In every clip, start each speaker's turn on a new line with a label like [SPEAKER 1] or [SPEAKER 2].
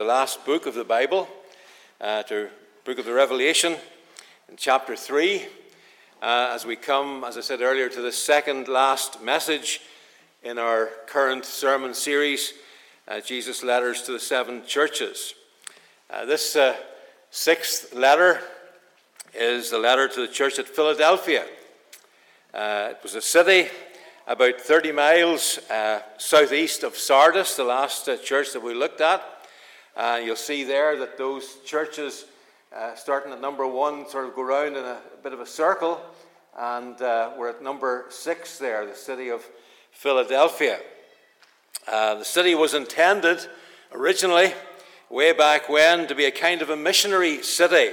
[SPEAKER 1] the last book of the Bible, uh, to book of the Revelation in chapter 3, uh, as we come, as I said earlier, to the second last message in our current sermon series, uh, Jesus' letters to the seven churches. Uh, this uh, sixth letter is the letter to the church at Philadelphia. Uh, it was a city about 30 miles southeast of Sardis, the last church that we looked at. Uh, you'll see there that those churches, uh, starting at number one, sort of go round in a, bit of a circle, and uh, we're at number six there, the city of Philadelphia. Uh, the city was intended originally, way back when, to be a kind of a missionary city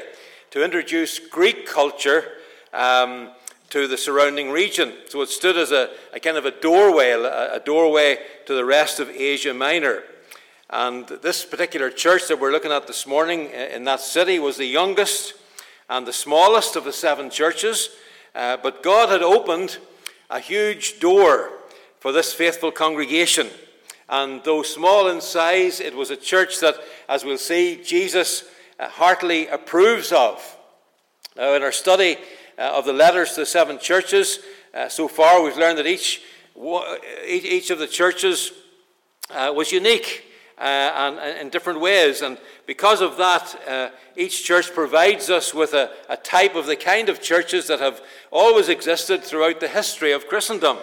[SPEAKER 1] to introduce Greek culture. Um, to the surrounding region. So it stood as a, a kind of a doorway, a, a doorway to the rest of Asia Minor. And this particular church that we're looking at this morning in that city was the youngest and the smallest of the seven churches. Uh, but God had opened a huge door for this faithful congregation. And though small in size, it was a church that, as we'll see, Jesus uh, heartily approves of. Now, in our study uh, of the letters to the seven churches, uh, so far we've learned that each, each of the churches uh, was unique uh, and, in different ways. And because of that, uh, each church provides us with a, a, type of the kind of churches that have always existed throughout the history of Christendom.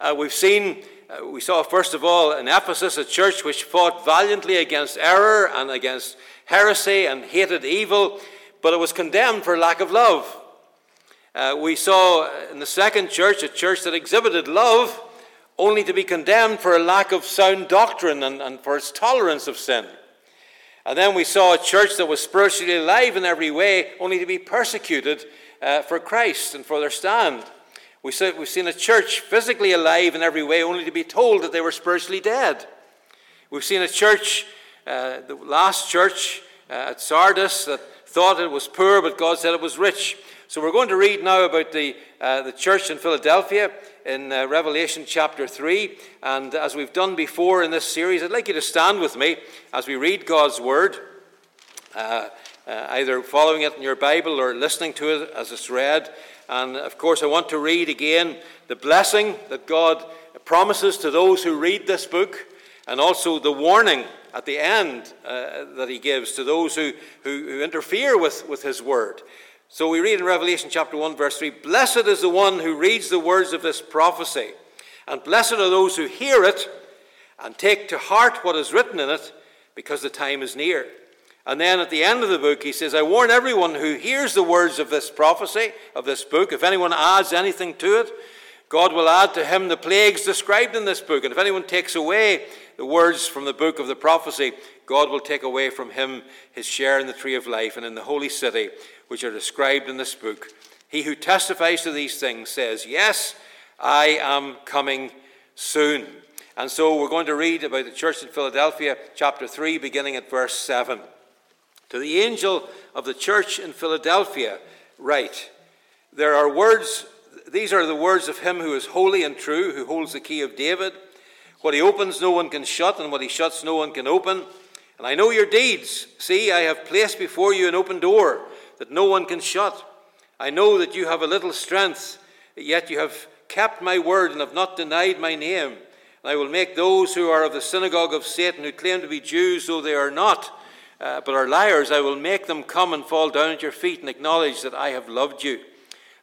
[SPEAKER 1] Uh, we've seen, uh, we saw first of all in Ephesus a church which fought valiantly against error and against heresy and hated evil, but it was condemned for lack of love. Uh, we saw in the second church a church that exhibited love only to be condemned for a lack of sound doctrine and, and for its tolerance of sin. And then we saw a church that was spiritually alive in every way, only to be persecuted uh, for Christ and for their stand. We we've seen a church physically alive in every way, only to be told that they were spiritually dead. We've seen a church, uh, the last church uh, at Sardis, that thought it was poor, but God said it was rich. So we're going to read now about the, uh, the church in Philadelphia in uh, Revelation chapter 3. And as we've done before in this series, I'd like you to stand with me as we read God's word, uh, uh, either following it in your Bible or listening to it as it's read. And of course, I want to read again the blessing that God promises to those who read this book, and also the warning at the end uh, that He gives to those who, who, who interfere with, with His word. So we read in Revelation chapter 1, verse 3 Blessed is the one who reads the words of this prophecy, and blessed are those who hear it and take to heart what is written in it, because the time is near. And then at the end of the book, he says, I warn everyone who hears the words of this prophecy, of this book, if anyone adds anything to it, God will add to him the plagues described in this book. And if anyone takes away the words from the book of the prophecy, God will take away from him his share in the tree of life and in the holy city which are described in this book. He who testifies to these things says, Yes, I am coming soon. And so we're going to read about the church in Philadelphia, chapter 3, beginning at verse 7. To the angel of the church in Philadelphia, write, There are words, these are the words of him who is holy and true, who holds the key of David. What he opens, no one can shut, and what he shuts, no one can open. And I know your deeds. See, I have placed before you an open door that no one can shut. I know that you have a little strength, yet you have kept my word and have not denied my name. And I will make those who are of the synagogue of Satan, who claim to be Jews, though they are not, uh, but are liars, I will make them come and fall down at your feet and acknowledge that I have loved you.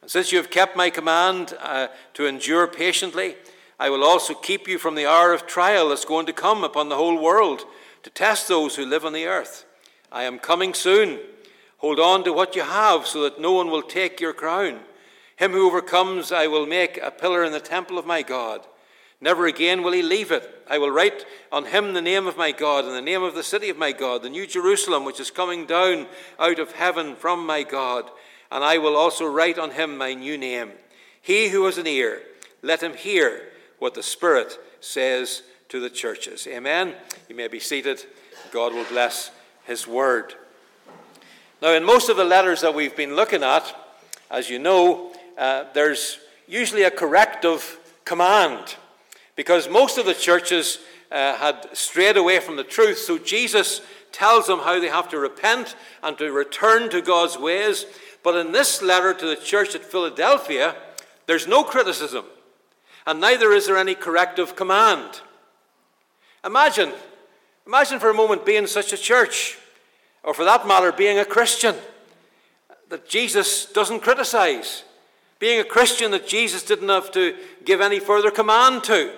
[SPEAKER 1] And since you have kept my command uh, to endure patiently, I will also keep you from the hour of trial that's going to come upon the whole world to test those who live on the earth. I am coming soon. Hold on to what you have so that no one will take your crown. Him who overcomes, I will make a pillar in the temple of my God. Never again will he leave it. I will write on him the name of my God and the name of the city of my God, the new Jerusalem, which is coming down out of heaven from my God. And I will also write on him my new name. He who has an ear, let him hear what the Spirit says to the churches. Amen. You may be seated. God will bless his word. Now, in most of the letters that we've been looking at, as you know, uh, there's usually a corrective command because most of the churches uh, had strayed away from the truth. So Jesus tells them how they have to repent and to return to God's ways. But in this letter to the church at Philadelphia, there's no criticism, and neither is there any corrective command. Imagine, imagine for a moment being such a church, or for that matter, being a Christian that Jesus doesn't criticize, being a Christian that Jesus didn't have to give any further command to.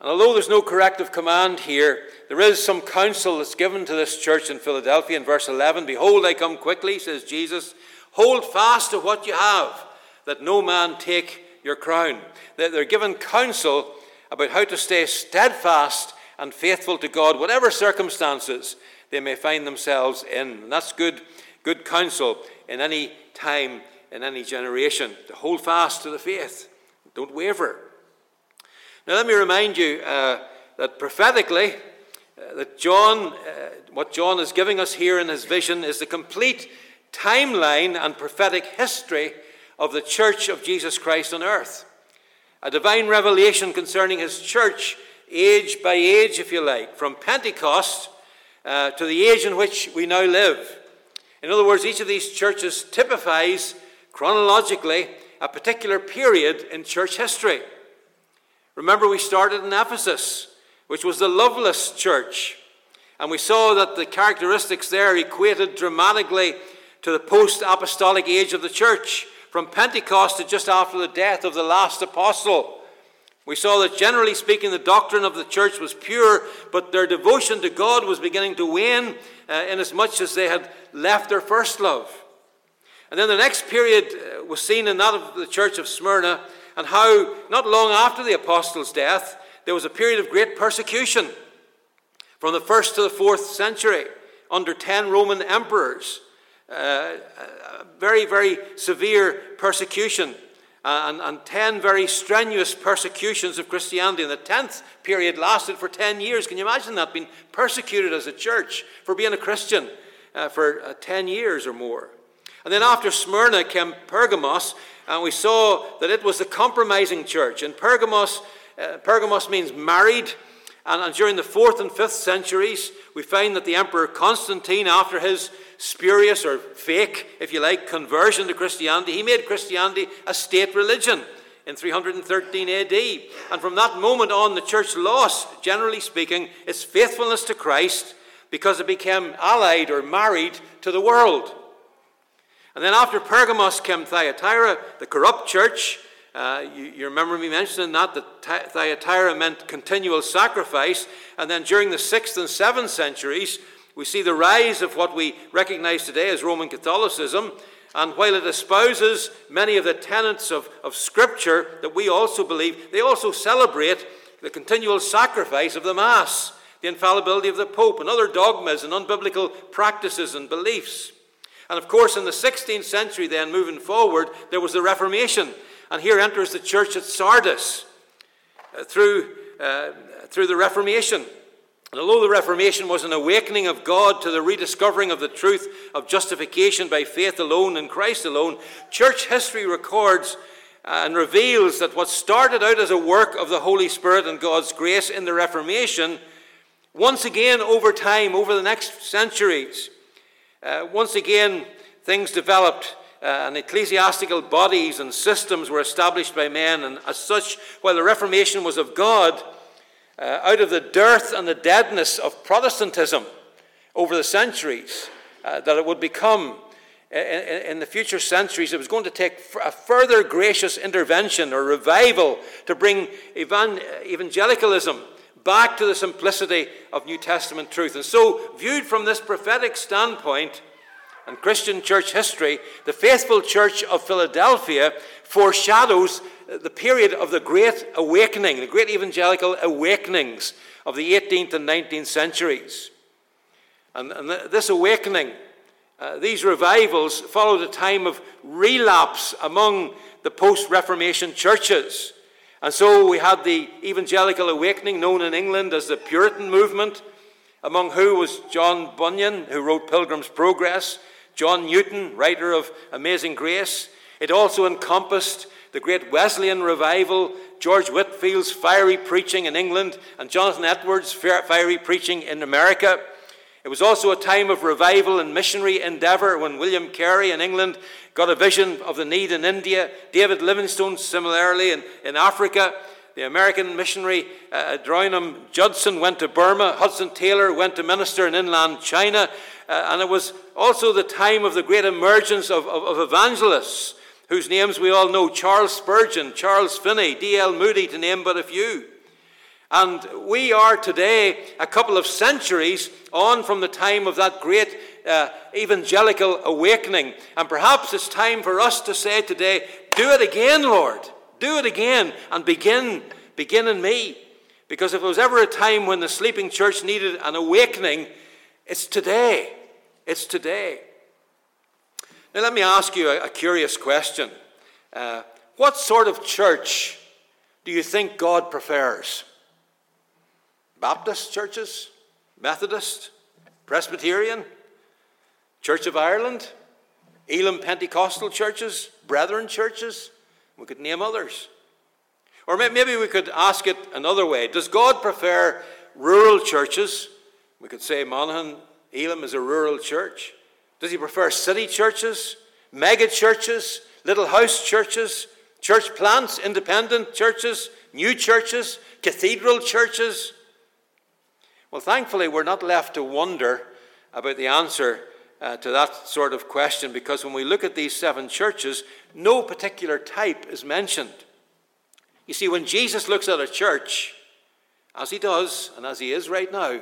[SPEAKER 1] And although there's no corrective command here, there is some counsel that's given to this church in Philadelphia in verse 11. Behold, I come quickly, says Jesus. Hold fast to what you have, that no man take your crown. They're given counsel about how to stay steadfast and faithful to God, whatever circumstances they may find themselves in. And that's good, good counsel in any time, in any generation, to hold fast to the faith. Don't waver. Now, let me remind you uh, that prophetically, uh, that John, uh, what John is giving us here in his vision is the complete timeline and prophetic history of the church of Jesus Christ on earth. A divine revelation concerning his church, age by age, if you like, from Pentecost uh, to the age in which we now live. In other words, each of these churches typifies chronologically a particular period in church history. Remember, we started in Ephesus, which was the loveless church. And we saw that the characteristics there equated dramatically to the post apostolic age of the church, from Pentecost to just after the death of the last apostle. We saw that generally speaking, the doctrine of the church was pure, but their devotion to God was beginning to wane, uh, inasmuch as they had left their first love. And then the next period uh, was seen in that of the church of Smyrna, and how, not long after the apostles' death, there was a period of great persecution from the first to the fourth century under 10 Roman emperors. Uh, very, very severe persecution. Uh, and, and 10 very strenuous persecutions of Christianity. And the 10th period lasted for 10 years. Can you imagine that? Being persecuted as a church for being a Christian uh, for uh, 10 years or more. And then after Smyrna came Pergamos, and we saw that it was the compromising church. And Pergamos, uh, Pergamos means married. And, and during the fourth and fifth centuries, we find that the Emperor Constantine, after his spurious or fake, if you like, conversion to Christianity, he made Christianity a state religion in 313 AD. And from that moment on, the church lost, generally speaking, its faithfulness to Christ because it became allied or married to the world. And then after Pergamos came Thyatira, the corrupt church. Uh, you, you, remember me mentioning that, that Thyatira meant continual sacrifice. And then during the 6th and 7th centuries, we see the rise of what we recognize today as Roman Catholicism. And while it espouses many of the tenets of, of Scripture that we also believe, they also celebrate the continual sacrifice of the Mass, the infallibility of the Pope, and other dogmas and unbiblical practices and beliefs. And of course, in the 16th century, then moving forward, there was the Reformation. And here enters the church at Sardis uh, through, uh, through the Reformation. And although the Reformation was an awakening of God to the rediscovering of the truth of justification by faith alone in Christ alone, church history records uh, and reveals that what started out as a work of the Holy Spirit and God's grace in the Reformation, once again over time, over the next centuries, uh, once again, things developed, uh, and ecclesiastical bodies and systems were established by men. And as such, while the Reformation was of God, uh, out of the dearth and the deadness of Protestantism over the centuries, uh, that it would become uh, in, the future centuries, it was going to take a further gracious intervention or revival to bring evan- evangelicalism back to the simplicity of New Testament truth. And so, viewed from this prophetic standpoint and Christian church history, the faithful church of Philadelphia foreshadows the period of the Great Awakening, the great evangelical awakenings of the 18th and 19th centuries. And, and this awakening, uh, these revivals, followed a time of relapse among the post Reformation churches. And so we had the evangelical awakening, known in England as the Puritan movement, among who was John Bunyan, who wrote Pilgrim's Progress, John Newton, writer of Amazing Grace. It also encompassed the great Wesleyan revival George Whitefield's fiery preaching in England and Jonathan Edwards' fiery preaching in America. It was also a time of revival and missionary endeavour when William Carey in England got a vision of the need in India. David Livingstone, similarly, in, in Africa. The American missionary uh, Adoniram Judson went to Burma. Hudson Taylor went to minister in inland China. Uh, and it was also the time of the great emergence of, of, of evangelists, whose names we all know Charles Spurgeon, Charles Finney, D.L. Moody, to name but a few. And we are today a couple of centuries on from the time of that great uh, evangelical awakening. And perhaps it's time for us to say today, Do it again, Lord. Do it again and begin, begin in me. Because if there was ever a time when the sleeping church needed an awakening, it's today. It's today. Now, let me ask you a, a curious question. Uh, what sort of church do you think God prefers? Baptist churches? Methodist? Presbyterian? Church of Ireland? Elim Pentecostal churches? Brethren churches? We could name others. Or maybe we could ask it another way Does God prefer rural churches? We could say Monaghan, Elim is a rural church. Does he prefer city churches, mega churches, little house churches, church plants, independent churches, new churches, cathedral churches? Well, thankfully, we're not left to wonder about the answer uh, to that sort of question because when we look at these seven churches, no particular type is mentioned. You see, when Jesus looks at a church, as he does and as he is right now,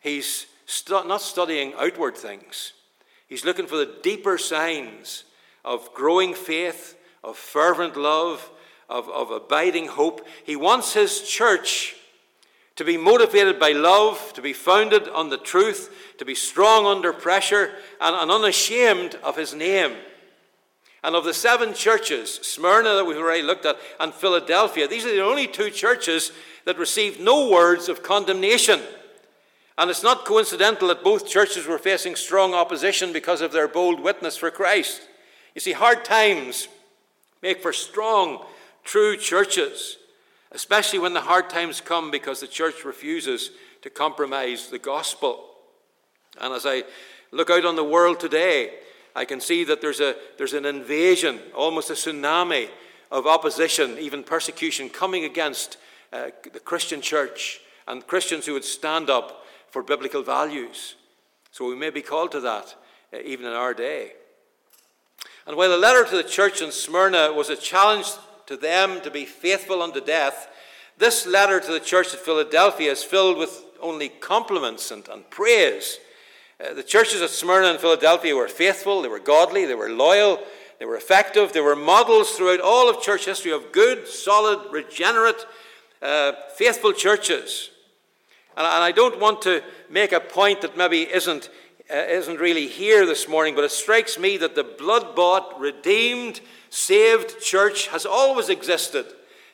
[SPEAKER 1] he's stu- not studying outward things. He's looking for the deeper signs of growing faith, of fervent love, of, of abiding hope. He wants his church to be motivated by love, to be founded on the truth, to be strong under pressure, and, and unashamed of his name. And of the seven churches, Smyrna that we've already looked at, and Philadelphia, these are the only two churches that received no words of condemnation. And it's not coincidental that both churches were facing strong opposition because of their bold witness for Christ. You see, hard times make for strong, true churches especially when the hard times come because the church refuses to compromise the gospel. And as I look out on the world today, I can see that there's, a, there's an invasion, almost a tsunami of opposition, even persecution coming against uh, the Christian church and Christians who would stand up for biblical values. So we may be called to that uh, even in our day. And while the letter to the church in Smyrna was a challenge to them to be faithful unto death, this letter to the church at Philadelphia is filled with only compliments and, and praise. Uh, the churches at Smyrna and Philadelphia were faithful, they were godly, they were loyal, they were effective, they were models throughout all of church history of good, solid, regenerate, uh, faithful churches. And, and, I don't want to make a point that maybe isn't, uh, isn't really here this morning, but it strikes me that the blood bought, redeemed, saved church has always existed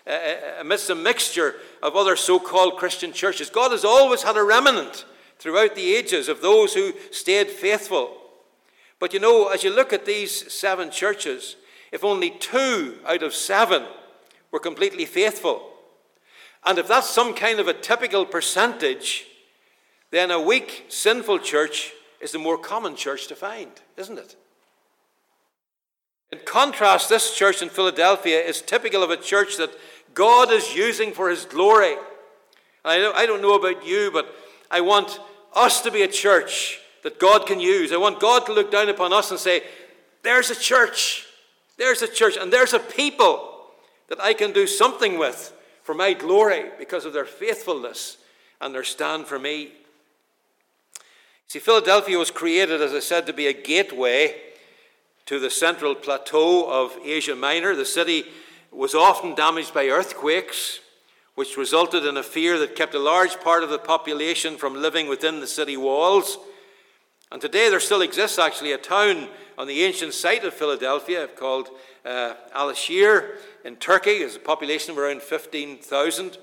[SPEAKER 1] uh, uh, amidst a mixture of other so called Christian churches. God has always had a remnant throughout the ages of those who stayed faithful. But you know, as you look at these seven churches, if only two out of seven were completely faithful, and if that's some kind of a typical percentage, then a weak, sinful church is the more common church to find, isn't it? In contrast, this church in Philadelphia is typical of a church that God is using for His glory. I don't, know about you, but I want us to be a church that God can use. I want God to look down upon us and say, There's a church, there's a church, and there's a people that I can do something with for my glory because of their faithfulness and their stand for me. See, Philadelphia was created, as I said, to be a gateway to the central plateau of Asia Minor. The city was often damaged by earthquakes, which resulted in a fear that kept a large part of the population from living within the city walls. And today there still exists actually a town on the ancient site of Philadelphia called uh, Alaşehir in Turkey. There's a population of around 15,000.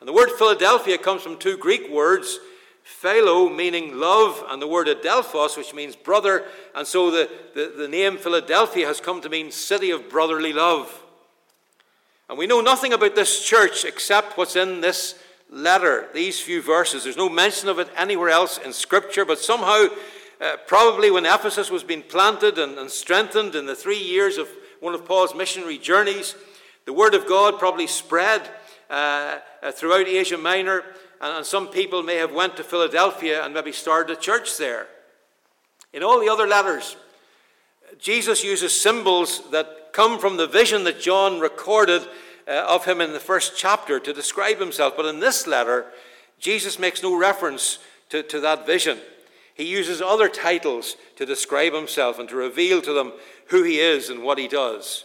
[SPEAKER 1] And the word Philadelphia comes from two Greek words Philo meaning love, and the word Adelphos, which means brother. And so the, the, the name Philadelphia has come to mean city of brotherly love. And we know nothing about this church except what's in this letter, these few verses. There's no mention of it anywhere else in Scripture, but somehow, uh, probably when Ephesus was being planted and, and strengthened in the three years of one of Paul's missionary journeys, the Word of God probably spread uh, uh, throughout Asia Minor, and, and some people may have went to Philadelphia and maybe started a church there. In all the other letters, Jesus uses symbols that come from the vision that John recorded uh, of him in the first chapter to describe himself. But in this letter, Jesus makes no reference to, to that vision. He uses other titles to describe himself and to reveal to them who he is and what he does.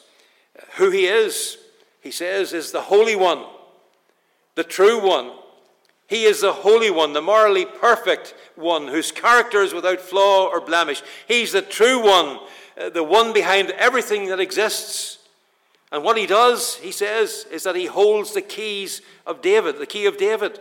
[SPEAKER 1] Who he is, he says, is the Holy One, the true one. He is the Holy One, the morally perfect one, whose character is without flaw or blemish. He's the true one, uh, the one behind everything that exists. And what he does, he says, is that he holds the keys of David, the key of David.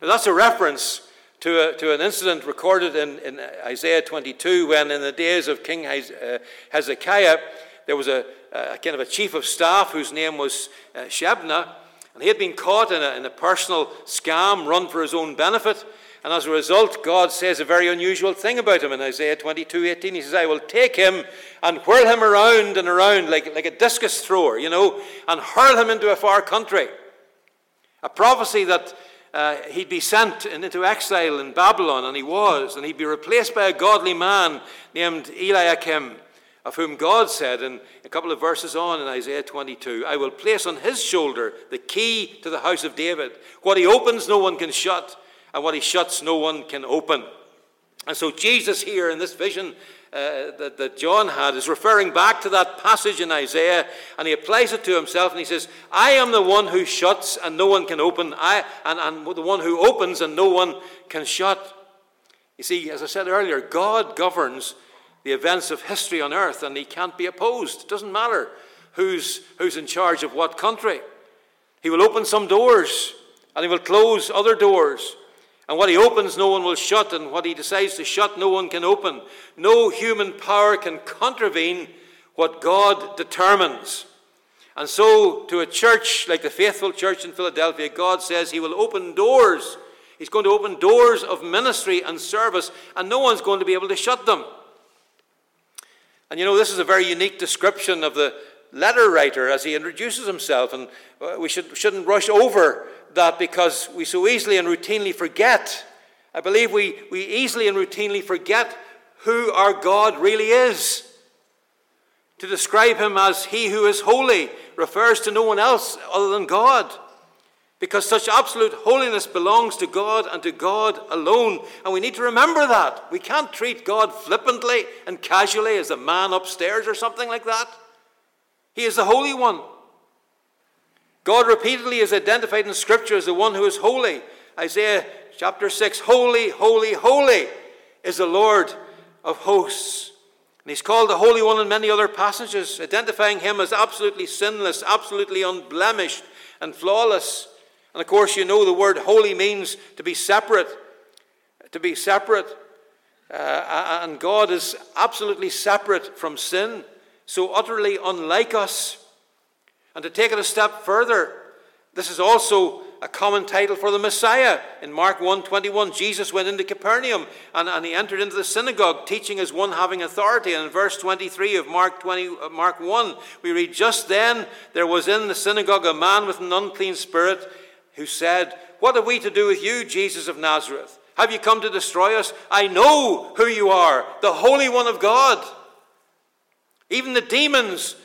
[SPEAKER 1] Now, that's a reference to, a, to an incident recorded in, in Isaiah 22 when, in the days of King uh, Hezekiah, there was a, a kind of a chief of staff whose name was uh, Shebna, and he had been caught in a, in a personal scam run for his own benefit. And as a result, God says a very unusual thing about him in Isaiah 22 18. He says, I will take him and whirl him around and around like, like a discus thrower, you know, and hurl him into a far country. A prophecy that uh, he'd be sent into exile in Babylon, and he was, and he'd be replaced by a godly man named Eliakim, of whom God said in a couple of verses on in Isaiah 22, I will place on his shoulder the key to the house of David. What he opens, no one can shut and what he shuts, no one can open. And so, Jesus here in this vision uh, that, that John had is referring back to that passage in Isaiah, and he applies it to himself, and he says, I am the one who shuts and no one can open, I, and, and the one who opens and no one can shut. You see, as I said earlier, God governs the events of history on earth, and he can't be opposed. It doesn't matter who's, who's in charge of what country. He will open some doors, and he will close other doors. And what he opens, no one will shut, and what he decides to shut, no one can open. No human power can contravene what God determines. And so, to a church like the faithful church in Philadelphia, God says he will open doors. He's going to open doors of ministry and service, and no one's going to be able to shut them. And you know, this is a very unique description of the letter writer as he introduces himself, and uh, we should, shouldn't rush over that because we so easily and routinely forget. I believe we, we easily and routinely forget who our God really is. To describe him as he who is holy refers to no one else other than God. Because such absolute holiness belongs to God and to God alone. And we need to remember that. We can't treat God flippantly and casually as a man upstairs or something like that. He is the Holy One. God repeatedly is identified in Scripture as the one who is holy. Isaiah chapter 6 Holy, holy, holy is the Lord of hosts. And he's called the Holy One in many other passages, identifying him as absolutely sinless, absolutely unblemished, and flawless. And of course, you know the word holy means to be separate. To be separate. Uh, and God is absolutely separate from sin, so utterly unlike us. And to take it a step further, this is also a common title for the Messiah. In Mark 1:21, Jesus went into Capernaum and, and he entered into the synagogue, teaching as one having authority. And in verse 23 of Mark 20, uh, Mark 1, we read, Just then there was in the synagogue a man with an unclean spirit who said, What have we to do with you, Jesus of Nazareth? Have you come to destroy us? I know who you are, the Holy One of God. Even the demons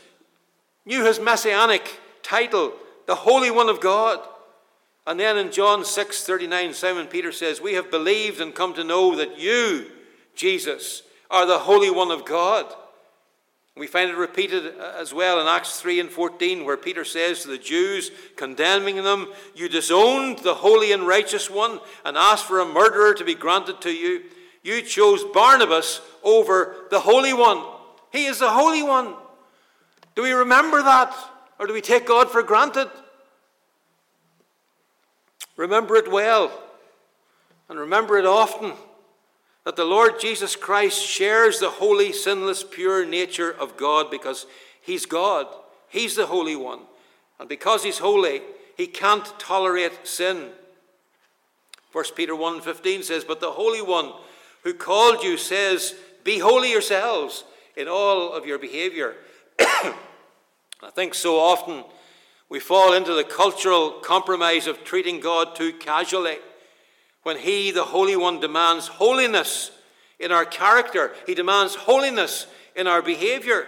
[SPEAKER 1] knew his messianic title, the Holy One of God. And then in John 6 39, Simon Peter says, We have believed and come to know that you, Jesus, are the Holy One of God. We find it repeated as well in Acts 3 and 14, where Peter says to the Jews, condemning them, You disowned the holy and righteous one and asked for a murderer to be granted to you. You chose Barabbas over the Holy One. He is the Holy One. Do we remember that? Or do we take God for granted? Remember it well and remember it often that the Lord Jesus Christ shares the holy, sinless, pure nature of God because He's God. He's the Holy One. And because he's holy, he can't tolerate sin. 1 Peter 1:15 says, "But the Holy One who called you says, be holy yourselves in all of your behavior." I think so often we fall into the cultural compromise of treating God too casually. When He, the Holy One, demands holiness in our character, He demands holiness in our behavior.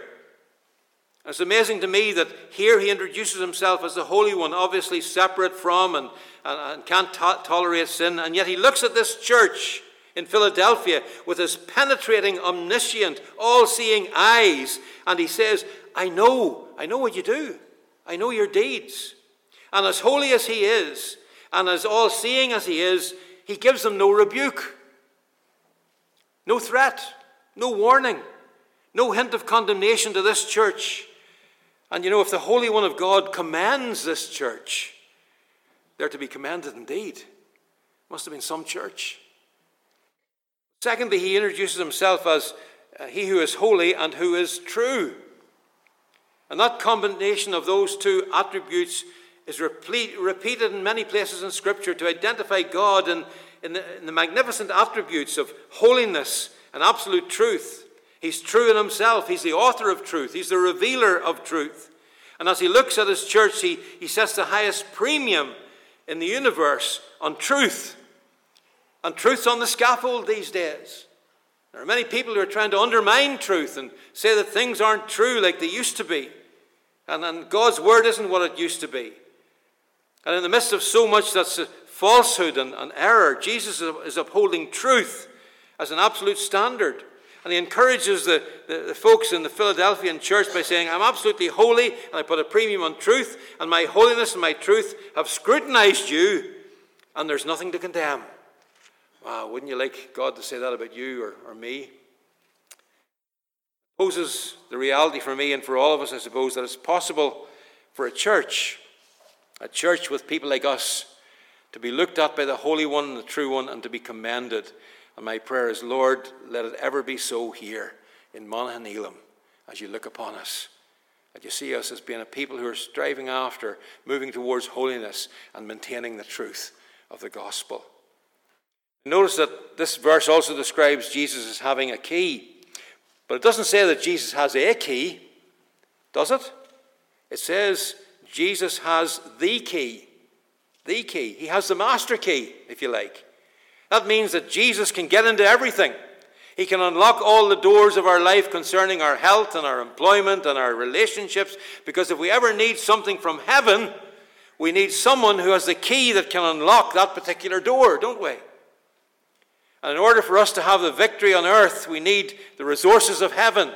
[SPEAKER 1] It's amazing to me that here he introduces himself as the Holy One, obviously separate from and, and, and can't to- tolerate sin, and yet he looks at this church in Philadelphia with his penetrating, omniscient, all seeing eyes, and he says, I know, I know what you do. I know your deeds. And as holy as he is, and as all seeing as he is, he gives them no rebuke, no threat, no warning, no hint of condemnation to this church. And you know, if the Holy One of God commands this church, they're to be commended indeed. Must have been some church. Secondly, he introduces himself as uh, he who is holy and who is true. And that combination of those two attributes is replete, repeated in many places in Scripture to identify God in, in, the, in the magnificent attributes of holiness and absolute truth. He's true in himself. He's the author of truth. He's the revealer of truth. And as he looks at his church, he, he sets the highest premium in the universe on truth. And truth's on the scaffold these days. There are many people who are trying to undermine truth and say that things aren't true like they used to be. And, and God's word isn't what it used to be. And in the midst of so much that's falsehood and, and error, Jesus is upholding truth as an absolute standard. And he encourages the, the, the, folks in the Philadelphian church by saying, I'm absolutely holy, and I put a premium on truth, and my holiness and my truth have scrutinized you, and there's nothing to condemn. Wow, wouldn't you like God to say that about you or, or me? Poses the reality for me and for all of us, I suppose, that it's possible for a church, a church with people like us, to be looked at by the Holy One the True One and to be commended and my prayer is, Lord, let it ever be so here in Monaghan Elim as you look upon us. That you see us as being a people who are striving after, moving towards holiness and maintaining the truth of the gospel. Notice that this verse also describes Jesus as having a key. But it doesn't say that Jesus has a key, does it? It says Jesus has the key. The key. He has the master key, if you like. That means that Jesus can get into everything. He can unlock all the doors of our life concerning our health and our employment and our relationships. Because if we ever need something from heaven, we need someone who has the key that can unlock that particular door, don't we? And in order for us to have the victory on earth, we need the resources of heaven.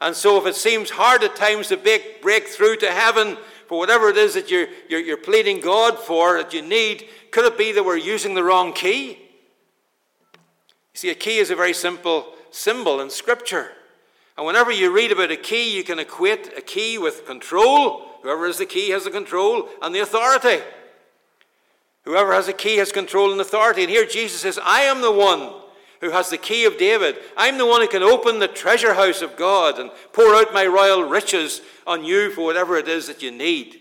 [SPEAKER 1] And so, if it seems hard at times to break, break through to heaven for whatever it is that you're, you're, you're pleading God for, that you need, could it be that we're using the wrong key? You see, a key is a very simple symbol in Scripture. And whenever you read about a key, you can equate a key with control. Whoever has the key has the control and the authority. Whoever has a key has control and authority. And here Jesus says, I am the one who has the key of David. I'm the one who can open the treasure house of God and pour out my royal riches on you for whatever it is that you need.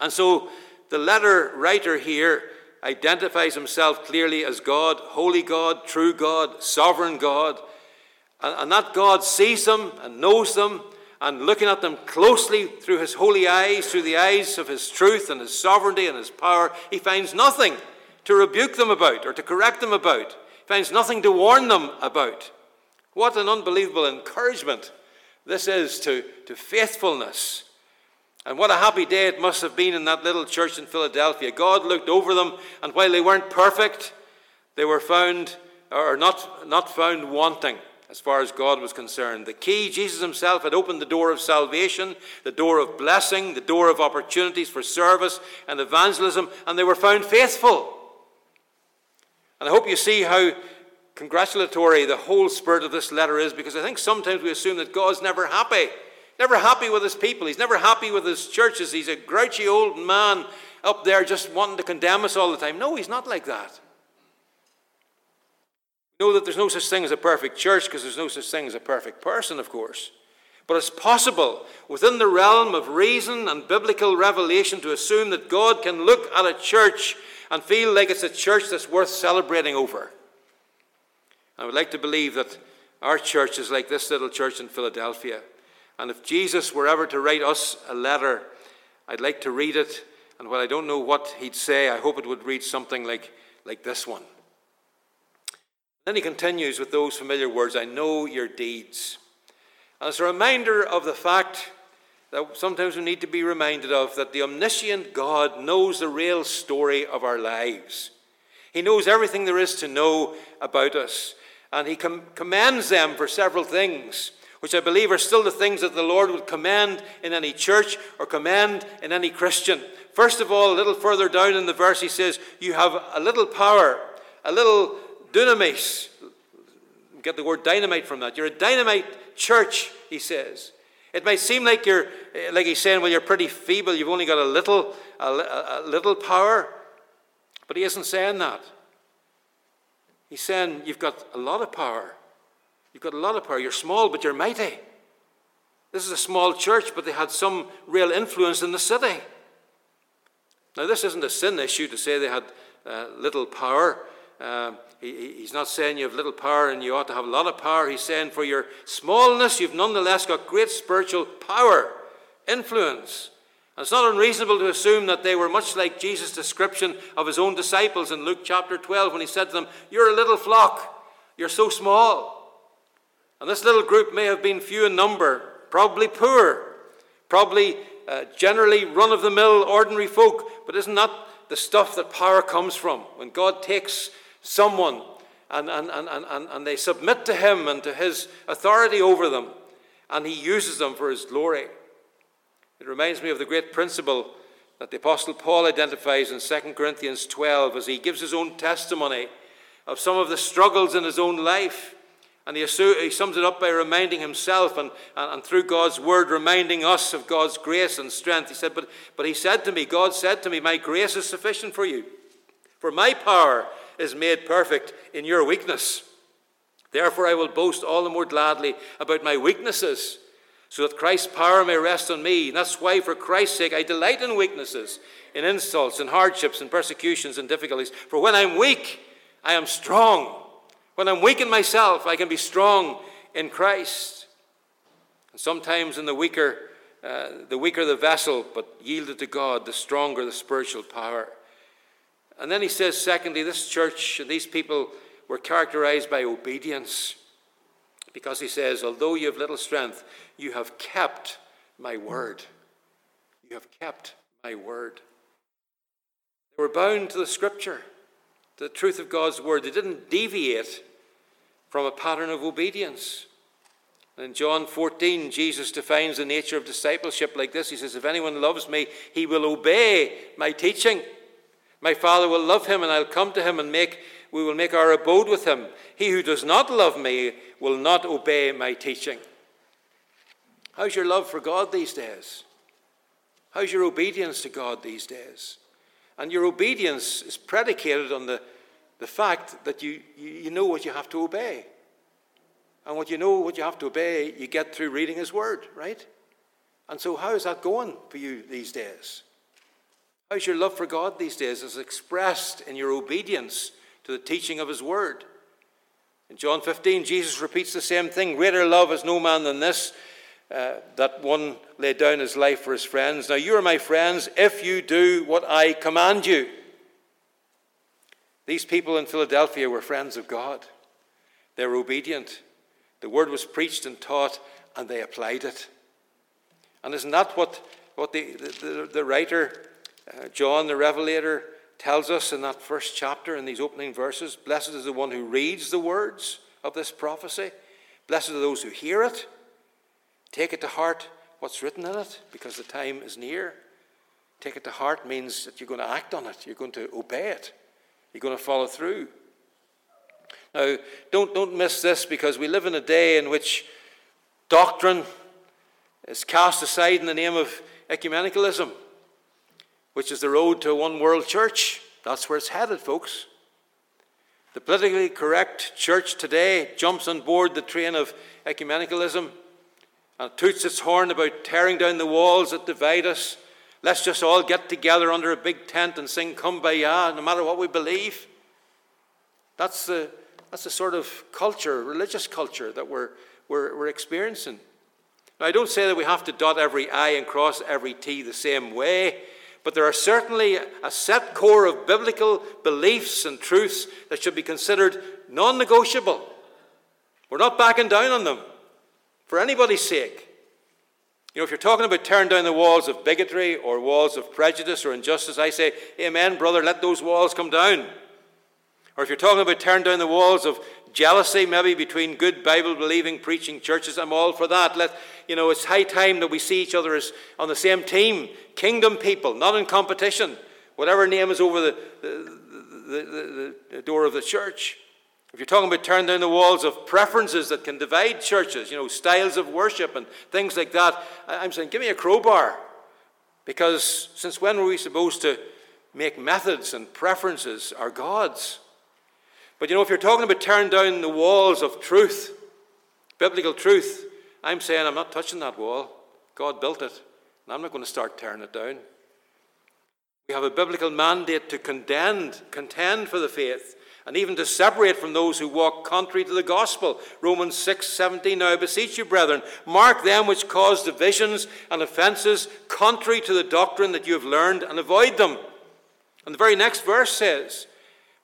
[SPEAKER 1] And so the letter writer here identifies himself clearly as God, holy God, true God, sovereign God. And, that God sees them and knows them and looking at them closely through his holy eyes, through the eyes of his truth and his sovereignty and his power, he finds nothing to rebuke them about or to correct them about. He finds nothing to warn them about. What an unbelievable encouragement this is to, to faithfulness and what a happy day it must have been in that little church in Philadelphia. God looked over them, and while they weren't perfect, they were found, or not, not found wanting as far as God was concerned. The key, Jesus himself had opened the door of salvation, the door of blessing, the door of opportunities for service and evangelism, and they were found faithful. And I hope you see how congratulatory the whole spirit of this letter is, because I think sometimes we assume that God's never happy Never happy with his people. He's never happy with his churches. He's a grouchy old man up there just wanting to condemn us all the time. No, he's not like that. Know that there's no such thing as a perfect church because there's no such thing as a perfect person, of course. But it's possible within the realm of reason and biblical revelation to assume that God can look at a church and feel like it's a church that's worth celebrating over. I would like to believe that our church is like this little church in Philadelphia. And if Jesus were ever to write us a letter, I'd like to read it. And while I don't know what he'd say, I hope it would read something like, like this one. Then he continues with those familiar words I know your deeds. As a reminder of the fact that sometimes we need to be reminded of that the omniscient God knows the real story of our lives. He knows everything there is to know about us. And He com- commends them for several things, which I believe are still the things that the Lord would commend in any church or commend in any Christian. First of all, a little further down in the verse, He says, You have a little power, a little dunamis. Get the word dynamite from that. You're a dynamite church, He says. It may seem like you're, like he's saying, well, you're pretty feeble, you've only got a little, a, a, little power. But he isn't saying that. He's saying you've got a lot of power. You've got a lot of power. You're small, but you're mighty. This is a small church, but they had some real influence in the city. Now, this isn't a sin issue to say they had uh, little power. Uh, he, he's not saying you have little power and you ought to have a lot of power. He's saying for your smallness, you've nonetheless got great spiritual power, influence. And it's not unreasonable to assume that they were much like Jesus' description of his own disciples in Luke chapter 12 when he said to them, You're a little flock, you're so small. And this little group may have been few in number, probably poor, probably uh, generally run of the mill, ordinary folk, but isn't that the stuff that power comes from? When God takes someone and, and, and, and, and they submit to him and to his authority over them, and he uses them for his glory. It reminds me of the great principle that the Apostle Paul identifies in 2 Corinthians 12 as he gives his own testimony of some of the struggles in his own life. And he, he sums it up by reminding himself and, and, and, through God's word, reminding us of God's grace and strength. He said, but, but he said to me, God said to me, My grace is sufficient for you. For my power is made perfect in your weakness. Therefore, I will boast all the more gladly about my weaknesses, so that Christ's power may rest on me. And that's why, for Christ's sake, I delight in weaknesses, in insults, in hardships, in persecutions, and difficulties. For when I'm weak, I am strong. When I'm weak in myself, I can be strong in Christ. And sometimes in the weaker, uh, the weaker the vessel, but yielded to God, the stronger the spiritual power. And then he says, secondly, this church and these people were characterized by obedience. Because he says, although you have little strength, you have kept my word. You have kept my word. They were bound to the scripture, to the truth of God's word. They didn't deviate from a pattern of obedience. In John 14, Jesus defines the nature of discipleship like this He says, If anyone loves me, he will obey my teaching. My Father will love him, and I'll come to him and make, we will make our abode with him. He who does not love me will not obey my teaching. How's your love for God these days? How's your obedience to God these days? And your obedience is predicated on the, the fact that you, you know what you have to obey. And what you know what you have to obey, you get through reading His Word, right? And so, how is that going for you these days? How's your love for God these days is expressed in your obedience to the teaching of His Word? In John 15, Jesus repeats the same thing Greater love has no man than this, uh, that one laid down his life for his friends. Now, you are my friends if you do what I command you. These people in Philadelphia were friends of God, they were obedient. The Word was preached and taught, and they applied it. And isn't that what, what the, the, the writer uh, John the Revelator tells us in that first chapter, in these opening verses Blessed is the one who reads the words of this prophecy. Blessed are those who hear it. Take it to heart what's written in it, because the time is near. Take it to heart means that you're going to act on it, you're going to obey it, you're going to follow through. Now, don't, don't miss this because we live in a day in which doctrine is cast aside in the name of ecumenicalism which is the road to a one world church. That's where it's headed, folks. The politically correct church today jumps on board the train of ecumenicalism and toots its horn about tearing down the walls that divide us. Let's just all get together under a big tent and sing Kumbaya, no matter what we believe. That's the, that's the sort of culture, religious culture, that we're, we're, we're experiencing. Now, I don't say that we have to dot every I and cross every T the same way, but there are certainly a set core of biblical beliefs and truths that should be considered non negotiable. We're not backing down on them for anybody's sake. You know, if you're talking about tearing down the walls of bigotry or walls of prejudice or injustice, I say, Amen, brother, let those walls come down. Or if you're talking about tearing down the walls of jealousy, maybe between good Bible believing, preaching churches, I'm all for that. Let, you know, it's high time that we see each other as on the same team, kingdom people, not in competition, whatever name is over the, the, the, the, door of the church. If you're talking about tearing down the walls of preferences that can divide churches, you know, styles of worship and things like that, I'm saying, give me a crowbar. Because since when were we supposed to make methods and preferences our gods? But you know, if you're talking about tearing down the walls of truth, biblical truth, I'm saying I'm not touching that wall. God built it, and I'm not going to start tearing it down. We have a biblical mandate to contend, contend for the faith and even to separate from those who walk contrary to the gospel. Romans 6 17. Now I beseech you, brethren, mark them which cause divisions and offences contrary to the doctrine that you have learned, and avoid them. And the very next verse says,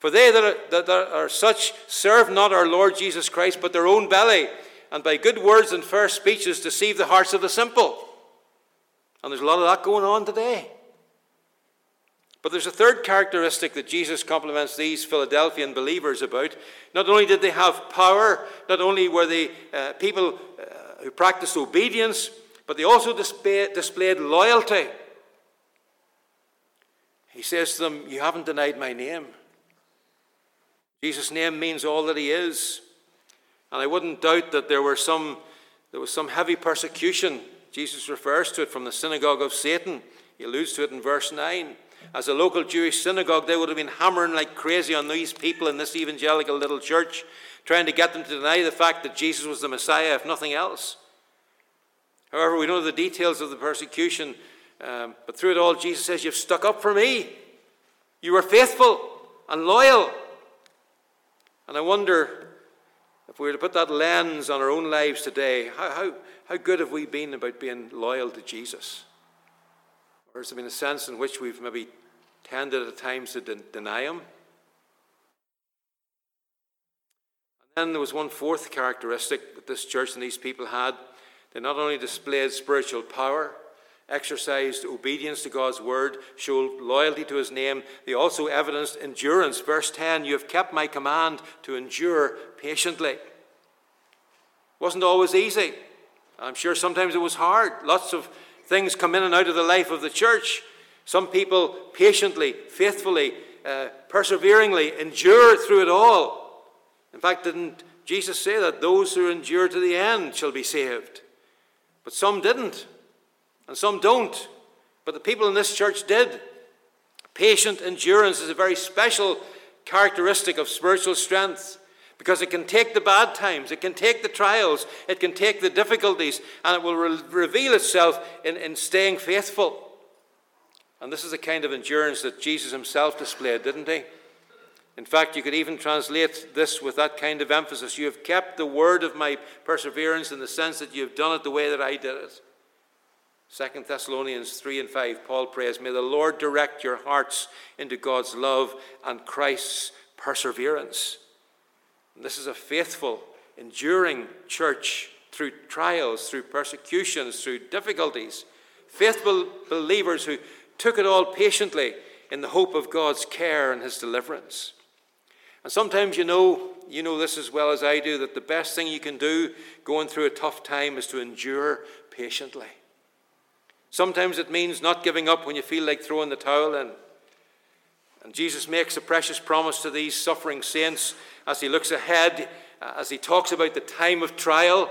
[SPEAKER 1] For they that are, that are such serve not our Lord Jesus Christ, but their own belly, and by good words and fair speeches deceive the hearts of the simple. And there's a lot of that going on today. But there's a third characteristic that Jesus compliments these Philadelphian believers about. Not only did they have power, not only were they uh, people uh, who practiced obedience, but they also display, displayed loyalty. He says to them, You haven't denied my name. Jesus' name means all that he is. And I wouldn't doubt that there were some there was some heavy persecution. Jesus refers to it from the synagogue of Satan. He alludes to it in verse 9. As a local Jewish synagogue, they would have been hammering like crazy on these people in this evangelical little church, trying to get them to deny the fact that Jesus was the Messiah, if nothing else. However, we know the details of the persecution, um, but through it all, Jesus says, You've stuck up for me. You were faithful and loyal. And I wonder if we were to put that lens on our own lives today, how, how, how good have we been about being loyal to Jesus? Or has there been a sense in which we've maybe tended at times to de- deny him? And then there was one fourth characteristic that this church and these people had. They not only displayed spiritual power, exercised obedience to God's word, showed loyalty to his name, they also evidenced endurance. Verse 10 You have kept my command to endure patiently. Wasn't always easy. I'm sure sometimes it was hard. Lots of things come in and out of the life of the church. Some people patiently, faithfully, uh, perseveringly endure through it all. In fact, didn't Jesus say that those who endure to the end shall be saved? But some didn't, and some don't. But the people in this church did. Patient endurance is a very special characteristic of spiritual strength. Because it can take the bad times, it can take the trials, it can take the difficulties, and it will re- reveal itself in, in staying faithful. And this is the kind of endurance that Jesus himself displayed, didn't he? In fact, you could even translate this with that kind of emphasis. You have kept the word of my perseverance in the sense that you have done it the way that I did it. 2 Thessalonians 3 and 5, Paul prays, May the Lord direct your hearts into God's love and Christ's perseverance. And this is a faithful, enduring church through trials, through persecutions, through difficulties. Faithful believers who took it all patiently in the hope of God's care and his deliverance. And sometimes you know, you know this as well as I do, that the best thing you can do going through a tough time is to endure patiently. Sometimes it means not giving up when you feel like throwing the towel in. And Jesus makes a precious promise to these suffering saints as he looks ahead, uh, as he talks about the time of trial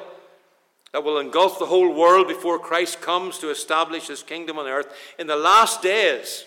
[SPEAKER 1] that will engulf the whole world before Christ comes to establish his kingdom on earth. In the last days,